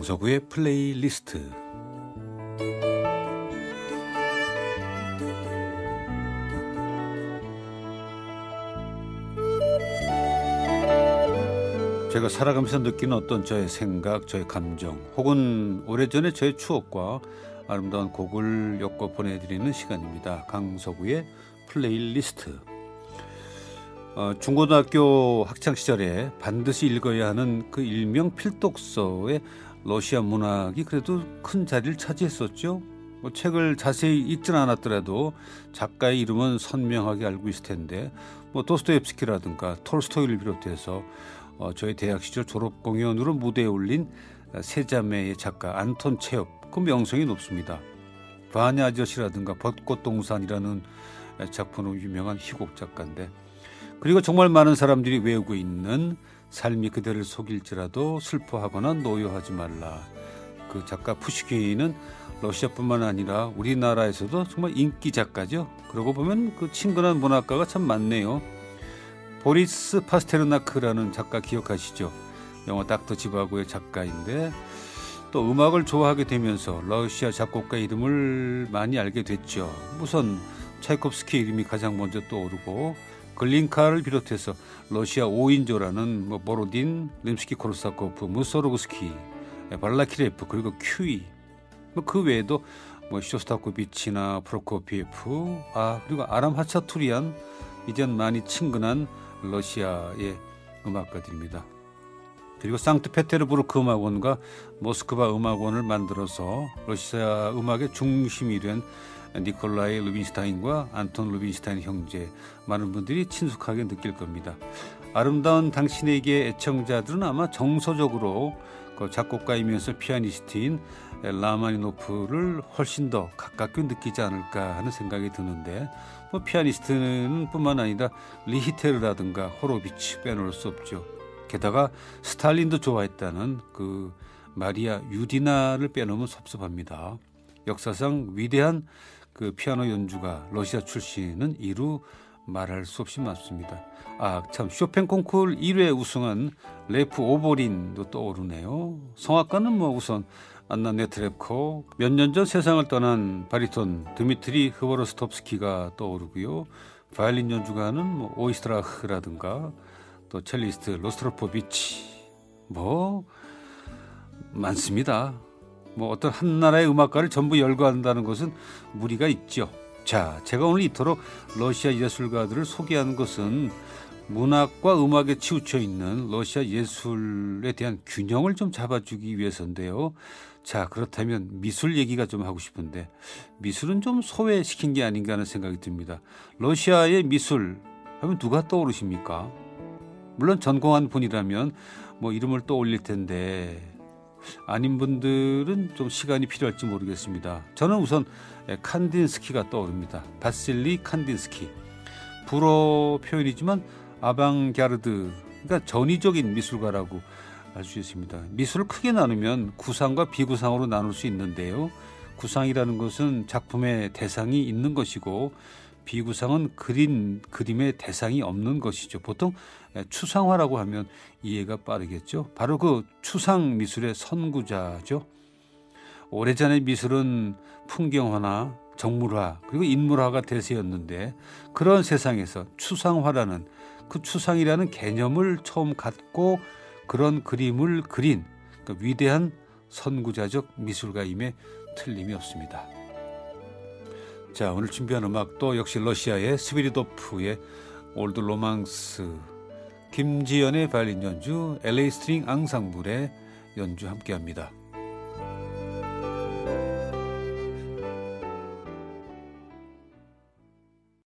강석우의 플레이리스트 제가 살아가면서 느끼는 어떤 저의 생각, 저의 감정, 혹은 오래전에 저의 추억과 아름다운 곡을 엮어 보내드리는 시간입니다. 강석우의 플레이리스트. 어, 중고등학교 학창 시절에 반드시 읽어야 하는 그 일명 필독서에 러시아 문학이 그래도 큰 자리를 차지했었죠. 뭐 책을 자세히 읽진 않았더라도 작가의 이름은 선명하게 알고 있을 텐데 뭐 도스토옙스키라든가 톨스토이를 비롯해서 어, 저희 대학 시절 졸업 공연으로 무대에 올린 세자매의 작가 안톤 체엽 그 명성이 높습니다. 바냐 아저씨라든가 벚꽃동산이라는 작품으로 유명한 희곡 작가인데 그리고 정말 많은 사람들이 외우고 있는 삶이 그대를 속일지라도 슬퍼하거나 노여하지 말라. 그 작가 푸시킨은 러시아뿐만 아니라 우리나라에서도 정말 인기 작가죠. 그러고 보면 그 친근한 문학가가 참 많네요. 보리스 파스테르나크라는 작가 기억하시죠? 영화 닥터 지바고의 작가인데 또 음악을 좋아하게 되면서 러시아 작곡가 이름을 많이 알게 됐죠. 우선 차이콥스키 이름이 가장 먼저 떠오르고 글린카를 비롯해서 러시아 5인조라는 뭐 보로딘, 림스키 코르사코프, 무소르그스키, 발라키레프 그리고 큐이 뭐 그 외에도 뭐 쇼스타코비치나 프로코피에프 아 그리고 아람 하차투리안 이젠 많이 친근한 러시아의 음악가들입니다. 그리고 상트페테르부르크 음악원과 모스크바 음악원을 만들어서 러시아 음악의 중심이 된 니콜라이 루빈슈타인과 안톤 루빈슈타인 형제 많은 분들이 친숙하게 느낄 겁니다. 아름다운 당신에게 애청자들은 아마 정서적으로 그 작곡가이면서 피아니스트인 라흐마니노프를 훨씬 더 가깝게 느끼지 않을까 하는 생각이 드는데 뭐 피아니스트는 뿐만 아니라 리히테르라든가 호로비츠 빼놓을 수 없죠. 게다가 스탈린도 좋아했다는 그 마리아 유디나를 빼놓으면 섭섭합니다. 역사상 위대한 그 피아노 연주가 러시아 출신은 이루 말할 수 없이 많습니다. 아, 참 쇼팽 콩쿠르 1회 우승한 레프 오보린도 떠오르네요. 성악가는 뭐 우선 안나 네트렙코 몇 년 전 세상을 떠난 바리톤 드미트리 흐보로스톱스키가 떠오르고요. 바이올린 연주가는 뭐 오이스트라흐라든가 또 첼리스트 로스트로포비치 뭐 많습니다. 뭐 어떤 한 나라의 음악가를 전부 열거한다는 것은 무리가 있죠. 자, 제가 오늘 이토록 러시아 예술가들을 소개하는 것은 문학과 음악에 치우쳐 있는 러시아 예술에 대한 균형을 좀 잡아주기 위해서인데요. 자, 그렇다면 미술 얘기가 좀 하고 싶은데 미술은 좀 소외시킨 게 아닌가 하는 생각이 듭니다. 러시아의 미술 하면 누가 떠오르십니까? 물론 전공한 분이라면 뭐 이름을 떠올릴 텐데 아닌 분들은 좀 시간이 필요할지 모르겠습니다. 저는 우선 칸딘스키가 떠오릅니다. 바실리 칸딘스키. 불어 표현이지만 아방갸르드, 그러니까 전위적인 미술가라고 알 수 있습니다. 미술을 크게 나누면 구상과 비구상으로 나눌 수 있는데요. 구상이라는 것은 작품의 대상이 있는 것이고 비구상은 그린 그림의 대상이 없는 것이죠. 보통 추상화라고 하면 이해가 빠르겠죠. 바로 그 추상 미술의 선구자죠. 오래전의 미술은 풍경화나 정물화 그리고 인물화가 대세였는데 그런 세상에서 추상화라는 그 추상이라는 개념을 처음 갖고 그런 그림을 그린 그 위대한 선구자적 미술가임에 틀림이 없습니다. 자 오늘 준비한 음악도 역시 러시아의 스비리도프의 Old 로망스 김지연의 바이올린 연주, LA 스트링 앙상블의 연주 함께합니다.